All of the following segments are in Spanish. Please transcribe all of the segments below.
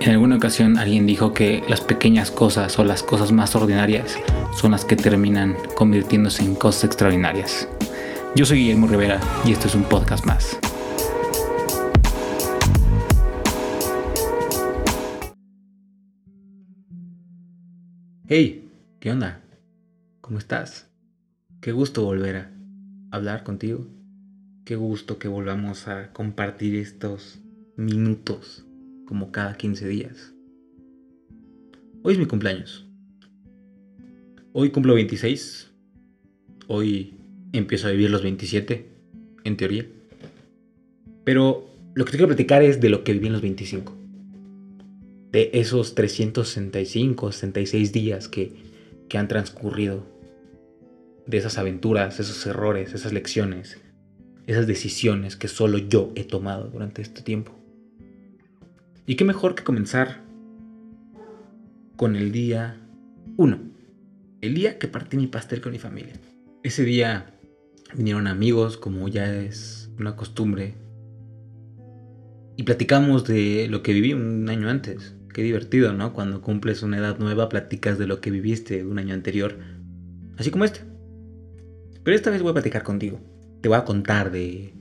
En alguna ocasión alguien dijo que las pequeñas cosas o las cosas más ordinarias son las que terminan convirtiéndose en cosas extraordinarias. Yo soy Guillermo Rivera y esto es un podcast más. Hey, ¿qué onda? ¿Cómo estás? Qué gusto volver a hablar contigo. Qué gusto que volvamos a compartir estos minutos como cada 15 días. Hoy es mi cumpleaños. Hoy cumplo 26. Hoy empiezo a vivir los 27, en teoría. Pero lo que te quiero platicar es de lo que viví en los 25. De esos 365, 66 días que, que han transcurrido. De esas aventuras, esos errores, esas lecciones, esas decisiones que solo yo he tomado durante este tiempo. Y qué mejor que comenzar con el día 1. El día que partí mi pastel con mi familia. Ese día vinieron amigos, como ya es una costumbre. Y platicamos de lo que viví un año antes. Qué divertido, ¿no? Cuando cumples una edad nueva, platicas de lo que viviste un año anterior. Así como este. Pero esta vez voy a platicar contigo. Te voy a contar de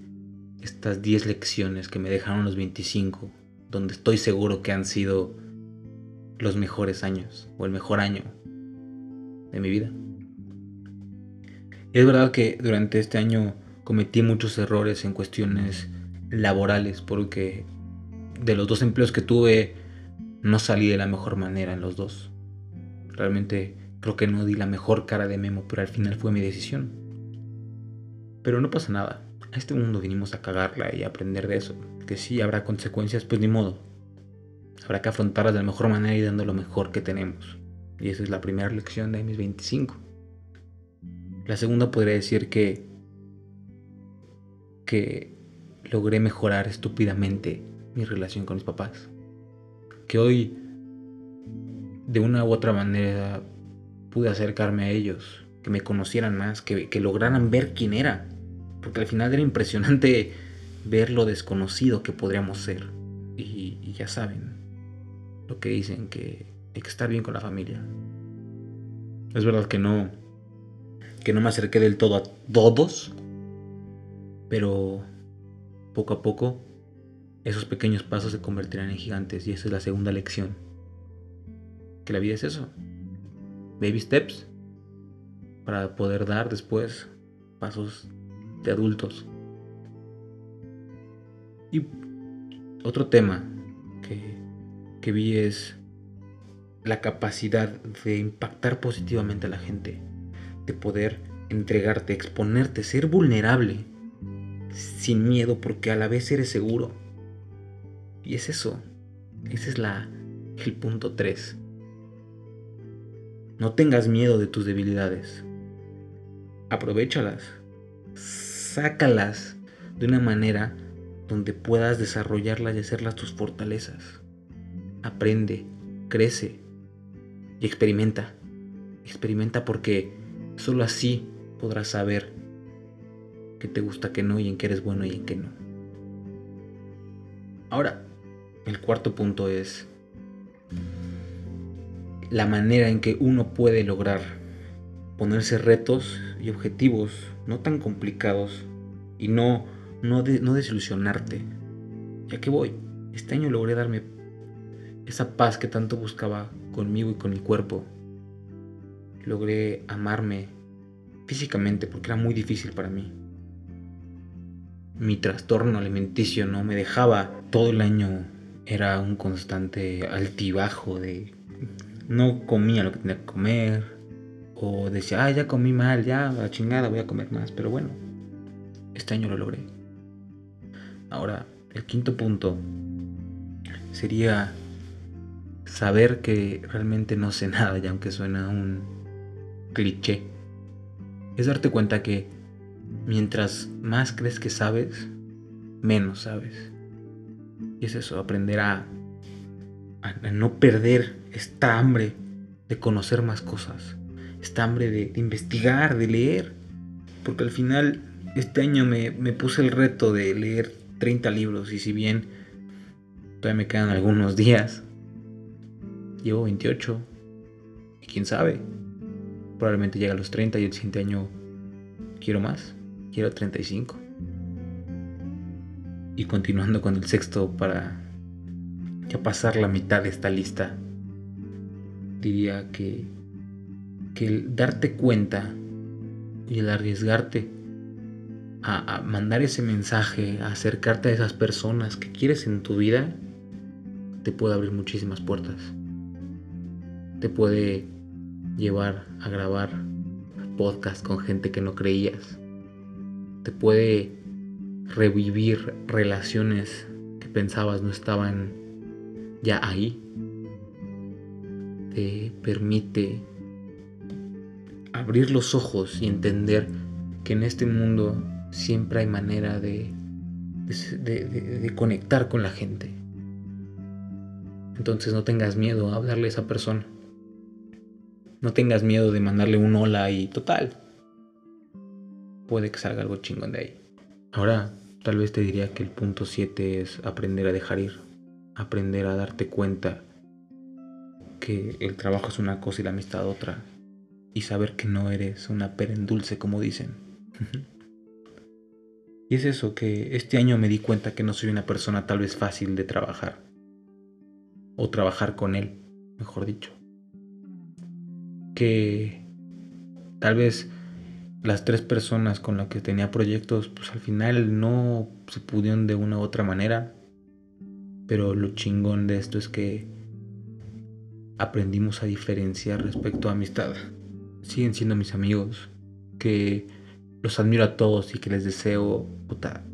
estas 10 lecciones que me dejaron los 25 donde estoy seguro que han sido los mejores años o el mejor año de mi vida. Es verdad que durante este año cometí muchos errores en cuestiones laborales porque de los dos empleos que tuve no salí de la mejor manera en los dos. Realmente creo que no di la mejor cara de Memo, pero al final fue mi decisión. Pero no pasa nada. A este mundo vinimos a cagarla y a aprender de eso que sí habrá consecuencias, pues ni modo. Habrá que afrontarlas de la mejor manera y dando lo mejor que tenemos. Y esa es la primera lección de mis 25. La segunda podría decir que que logré mejorar estúpidamente mi relación con mis papás. Que hoy de una u otra manera pude acercarme a ellos, que me conocieran más, que, que lograran ver quién era. Porque al final era impresionante ver lo desconocido que podríamos ser. Y, ya saben lo que dicen, que hay que estar bien con la familia. Es verdad que no, que no me acerqué del todo a todos, pero poco a poco esos pequeños pasos se convertirán en gigantes y esa es la segunda lección. Que la vida es eso. Baby steps para poder dar después pasos de adultos. Y otro tema que, que vi es la capacidad de impactar positivamente a la gente, de poder entregarte, exponerte, ser vulnerable, sin miedo, porque a la vez eres seguro. Y es eso, ese es la, el punto 3. No tengas miedo de tus debilidades. Aprovechalas. Sácalas de una manera donde puedas desarrollarlas y hacerlas tus fortalezas. Aprende, crece y experimenta. Experimenta porque solo así podrás saber qué te gusta, qué no y en qué eres bueno y en qué no. Ahora, el cuarto punto es la manera en que uno puede lograr ponerse retos y objetivos no tan complicados y no no, no desilusionarte. Ya que voy, este año logré darme esa paz que tanto buscaba conmigo y con mi cuerpo. Logré amarme físicamente porque era muy difícil para mí. Mi trastorno alimenticio no me dejaba todo el año. Era un constante altibajo de no comía lo que tenía que comer. O decía, ah, ya comí mal, ya, chingada, voy a comer más. Pero bueno, este año lo logré. Ahora, el quinto punto sería saber que realmente no sé nada, y aunque suena un cliché, es darte cuenta que mientras más crees que sabes, menos sabes. Y es eso, aprender a, no perder esta hambre de conocer más cosas, esta hambre de, investigar, de leer. Porque al final este año me, me puse el reto de leer 30 libros y si bien todavía me quedan algunos días, llevo 28 y quién sabe, probablemente llegue a los 30 y el siguiente año quiero más, quiero 35. Y continuando con el sexto para ya pasar la mitad de esta lista, diría que, que el darte cuenta y el arriesgarte a, mandar ese mensaje, a acercarte a esas personas que quieres en tu vida, te puede abrir muchísimas puertas. Te puede llevar a grabar podcast con gente que no creías. Te puede revivir relaciones que pensabas no estaban ya ahí. Te permite abrir los ojos y entender que en este mundo siempre hay manera de, de, conectar con la gente. Entonces no tengas miedo a hablarle a esa persona. No tengas miedo de mandarle un hola y total. Puede que salga algo chingón de ahí. Ahora, tal vez te diría que el punto 7 es aprender a dejar ir. Aprender a darte cuenta que el trabajo es una cosa y la amistad otra. Y saber que no eres una perendulce como dicen. y es eso, que este año me di cuenta que no soy una persona tal vez fácil de trabajar. O trabajar con él, mejor dicho que tal vez las tres personas con las que tenía proyectos, pues al final no se pudieron de una u otra manera. Pero lo chingón de esto es que aprendimos a diferenciar respecto a amistad. Siguen siendo mis amigos, que los admiro a todos y que les deseo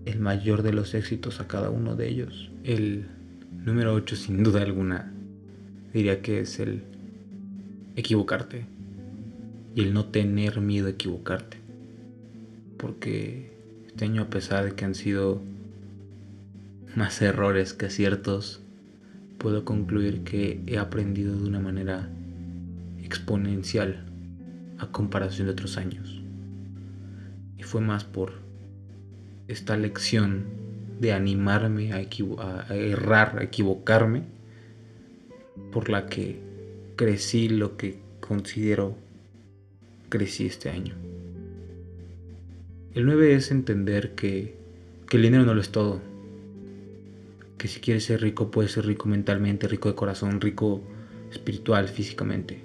el mayor de los éxitos a cada uno de ellos. El número 8 sin duda alguna diría que es el equivocarte y el no tener miedo a equivocarte. Porque este año a pesar de que han sido más errores que aciertos, puedo concluir que he aprendido de una manera exponencial a comparación de otros años. Fue más por esta lección de animarme a, a, errar, a equivocarme, por la que crecí lo que considero crecí este año. El 9 es entender que, que el dinero no lo es todo. Que si quieres ser rico, puedes ser rico mentalmente, rico de corazón, rico espiritual, físicamente.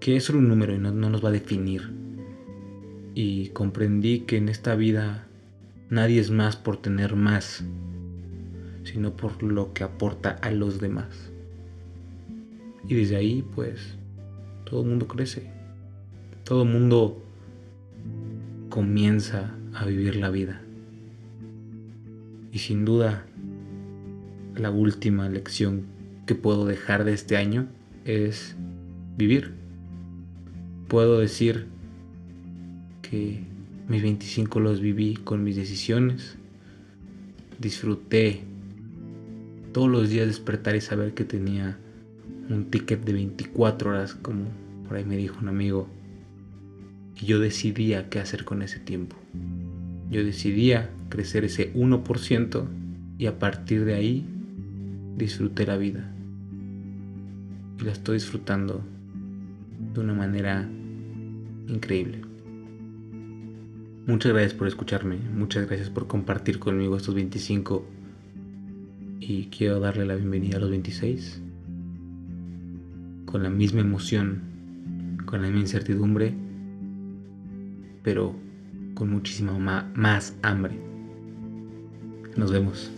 Que es solo un número y no, no nos va a definir. Y comprendí que en esta vida nadie es más por tener más, sino por lo que aporta a los demás. Y desde ahí, pues, todo el mundo crece. Todo el mundo comienza a vivir la vida. Y sin duda, la última lección que puedo dejar de este año es vivir. Puedo decir que mis 25 los viví con mis decisiones. Disfruté todos los días despertar y saber que tenía un ticket de 24 horas, como por ahí me dijo un amigo y yo decidía qué hacer con ese tiempo. Yo decidía crecer ese 1% y a partir de ahí disfruté la vida. Y la estoy disfrutando de una manera increíble. Muchas gracias por escucharme, muchas gracias por compartir conmigo estos 25 y quiero darle la bienvenida a los 26 con la misma emoción, con la misma incertidumbre pero con muchísima más hambre. Nos vemos.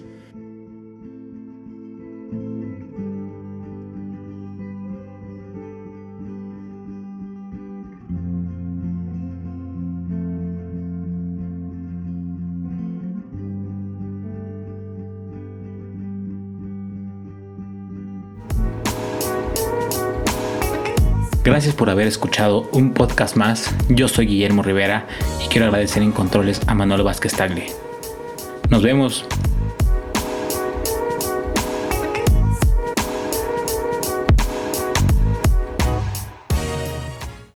Gracias por haber escuchado un podcast más. Yo soy Guillermo Rivera y quiero agradecer en controles a Manuel Vázquez Tagle. Nos vemos.